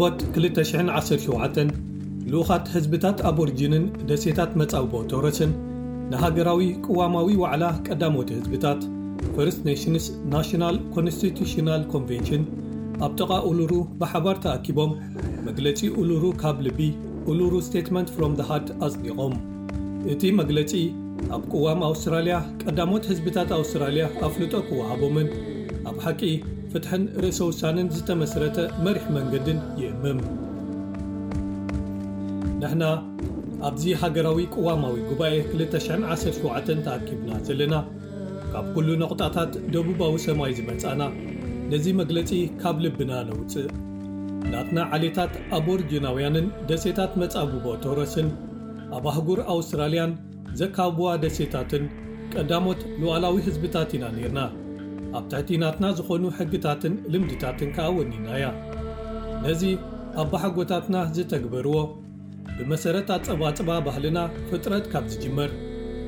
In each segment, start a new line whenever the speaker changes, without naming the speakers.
ግንቦት 217 ልኡኻት ህዝብታት ኣቦርጅንን ደሴታት መጻብቦ ቶረስን ንሃገራዊ ቅዋማዊ ዋዕላ ቀዳሞት ህዝብታት First Nations National Constitutional Convention ኣብ ጥቓ ኡሉሩ ብሓባር ተኣኪቦም መግለጺ ኡሉሩ ካብ ልቢ ኡሉሩ Statement from the Heart ኣጽዲቖም። እቲ መግለጺ ኣብ ቅዋም ኣውስትራልያ ቀዳሞት ህዝብታት ኣውስትራልያ ኣፍልጦ ክወሃቦምን ኣብ ሓቂ ፍትሕን ርእሰ ውሳንን ዝተመስረተ መሪሕ መንገድን ይእምም ንሕና ኣብዚ ሃገራዊ ቅዋማዊ ጉባኤ 217 ተኣኪብና ዘለና። ካብ ኩሉ ነቑጣታት ደቡባዊ ሰማይ ዝመጻና ነዚ መግለጺ ካብ ልብና ነውፅእ ናትና ዓሌታት ኣቦርጅናውያንን ደሴታት መጻብቦ ቶረስን ኣብ ኣህጉር ኣውስትራልያን ዘካብዋ ደሴታትን ቀዳሞት ልዋላዊ ህዝብታት ኢና ነርና ኣብ ትሕቲ ናትና ዝኾኑ ሕግታትን ልምድታትን ከዓ ወኒናያ ነዚ ኣብ ባሓጎታትና ዝተግበርዎ ብመሰረት ኣጸባጽባ ባህልና ፍጥረት ካብ ዝጅመር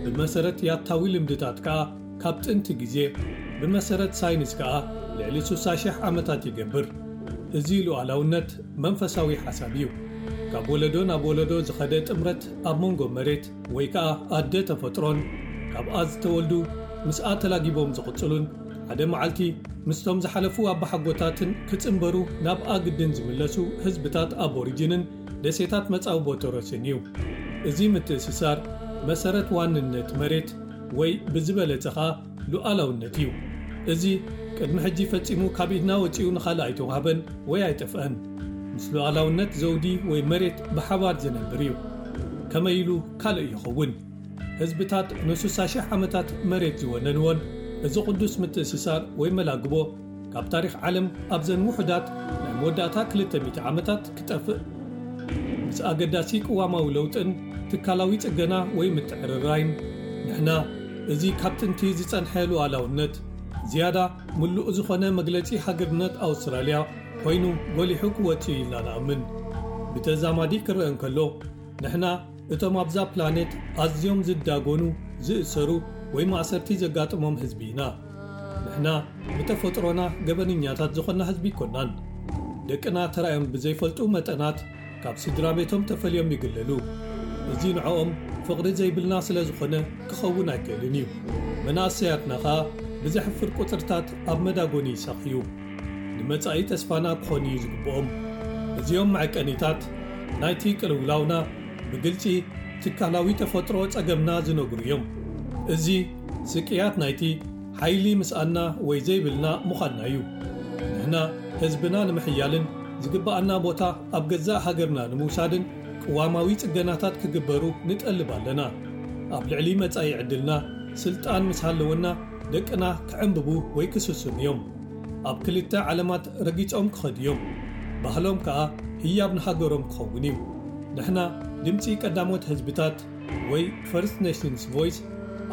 ብመሰረት ያታዊ ልምድታት ከዓ ካብ ጥንቲ ግዜ ብመሰረት ሳይንስ ከዓ ልዕሊ 6,000 ዓመታት ይገብር። እዚ ሉኣላውነት መንፈሳዊ ሓሳብ እዩ። ካብ ወለዶ ናብ ወለዶ ዝኸደ ጥምረት ኣብ መንጎ መሬት ወይ ከዓ ኣደ ተፈጥሮን ካብኣ ዝተወልዱ ምስኣ ተላጊቦም ዝቕጽሉን ሓደ መዓልቲ ምስቶም ዝሓለፉ ኣባሓጎታትን ክጽምበሩ ናብ ኣግድን ዝምለሱ ህዝብታት ኣቦሪጅንን ደሴታት መጻውቦ ቶረስን እዩ። እዚ ምትእስሳር መሰረት ዋንነት መሬት ወይ ብዝበለጸ ኸኣ ሉኣላውነት እዩ። እዚ ቅድሚ ሕጂ ፈጺሙ ካብ ኢድና ወፂኡ ንኻልእ ኣይተዋህበን ወይ ኣይጠፍአን። ምስ ሉኣላውነት ዘውዲ ወይ መሬት ብሓባር ዝነብር እዩ። ከመይ ኢሉ ካልእ ይኸውን? ህዝብታት ን6,000 ዓመታት መሬት ዝወነንዎን እዚ ቅዱስ ምትእስሳር ወይ መላግቦ ካብ ታሪክ ዓለም ኣብ ዘን ውሕዳት ናይ መወዳእታ 200 ዓመታት ክጠፍእ። ምስ ኣገዳሲ ቅዋማዊ ለውጥን ትካላዊ ጽገና ወይ ምትዕርራይን ንሕና እዚ ካብ ጥንቲ ዝጸንሐ ሉኣላውነት ዝያዳ ምሉእ ዝኾነ መግለጺ ሃገርነት ኣውስትራልያ ኮይኑ ጐሊሑ ክወፅእ ኢልና ንኣምን ብተዛማዲ ክርአ እንከሎ ንሕና እቶም ኣብዛ ፕላኔት ኣዝዮም ዝዳጎኑ ዝእሰሩ ወይ ማእሰርቲ ዘጋጥሞም ህዝቢ ኢና። ንሕና ብተፈጥሮና ገበንኛታት ዝኾና ህዝቢ ኣይኮናን። ደቅና ተራእዮም ብዘይፈልጡ መጠናት ካብ ስድራ ቤቶም ተፈልዮም ይግለሉ። እዚ ንዕኦም ፍቕሪ ዘይብልና ስለ ዝኾነ ክኸውን ኣይክእልን እዩ። መናእሰያትና ኸኣ ብዘሕፍር ቁፅርታት ኣብ መዳጎኒ ይሰኽዩ። ንመጻኢ ተስፋና ክኾኑ እዩ ዝግብኦም። እዚኦም መዐቀኒታት ናይቲ ቅልውላውና ብግልፂ ትካላዊ ተፈጥሮ ጸገምና ዝነግሩ እዮም እዚ ስቅያት ናይቲ ሓይሊ ምስኣና ወይ ዘይብልና ምዃንና እዩ። ንሕና ህዝብና ንምሕያልን ዝግባኣና ቦታ ኣብ ገዛእ ሃገርና ንምውሳድን ቅዋማዊ ጽገናታት ክግበሩ ንጠልብ ኣለና። ኣብ ልዕሊ መጻኢ ዕድልና ስልጣን ምስ ሃለወና ደቅና ክዕምብቡ ወይ ክስስም እዮም። ኣብ ክልተ ዓለማት ረጊፆም ክኸድ እዮም። ባህሎም ከዓ ህያብ ንሃገሮም ክኸውን እዩ። ንሕና ድምፂ ቀዳሞት ህዝብታት ወይ First Nations Voice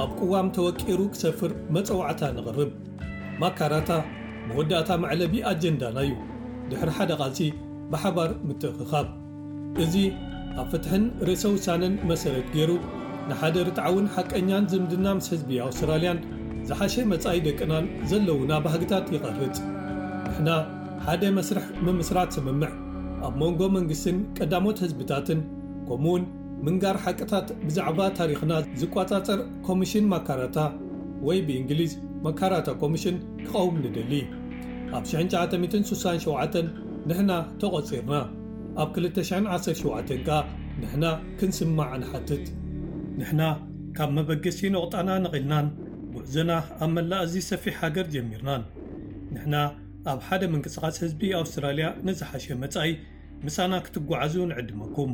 ኣብ ቅዋም ተወቂሩ ክሰፍር መፀዋዕታ ንቕርብ ማካራታ መወዳእታ መዕለቢ ኣጀንዳና እዩ ድሕሪ ሓደ ቓልሲ ብሓባር ምትእኽኻብ። እዚ ኣብ ፍትሕን ርእሰ ውሳነን መሰረት ገይሩ ንሓደ ርትዓውን ሓቀኛን ዝምድና ምስ ህዝቢ ኣውስትራልያን ዝሓሸ መጻኢ ደቅናን ዘለውና ባህግታት ይቐርጽ። ንሕና ሓደ መስርሕ ምምስራት ስምምዕ ኣብ መንጎ መንግስትን ቀዳሞት ህዝብታትን ከምኡውን ምንጋር ሓቅታት ብዛዕባ ታሪኽና ዝቋጻጸር ኮሚሽን ማካራታ ወይ ብእንግሊዝ መካራታ ኮሚሽን ክቐውም ንደሊ ኣብ 1967 ንሕና ተቖጺርና ኣብ 217 ከኣ ንሕና ክንስማዕ ንሓትት ንሕና ካብ መበገሲ ነቑጣና ንቒልናን ጉዕዞና ኣብ መላእ እዚ ሰፊሕ ሃገር ጀሚርናን ንሕና ኣብ ሓደ ምንቅስቓስ ህዝቢ ኣውስትራልያ ንዝሓሸ መጻኢ ምሳና ክትጓዓዙ ንዕድመኩም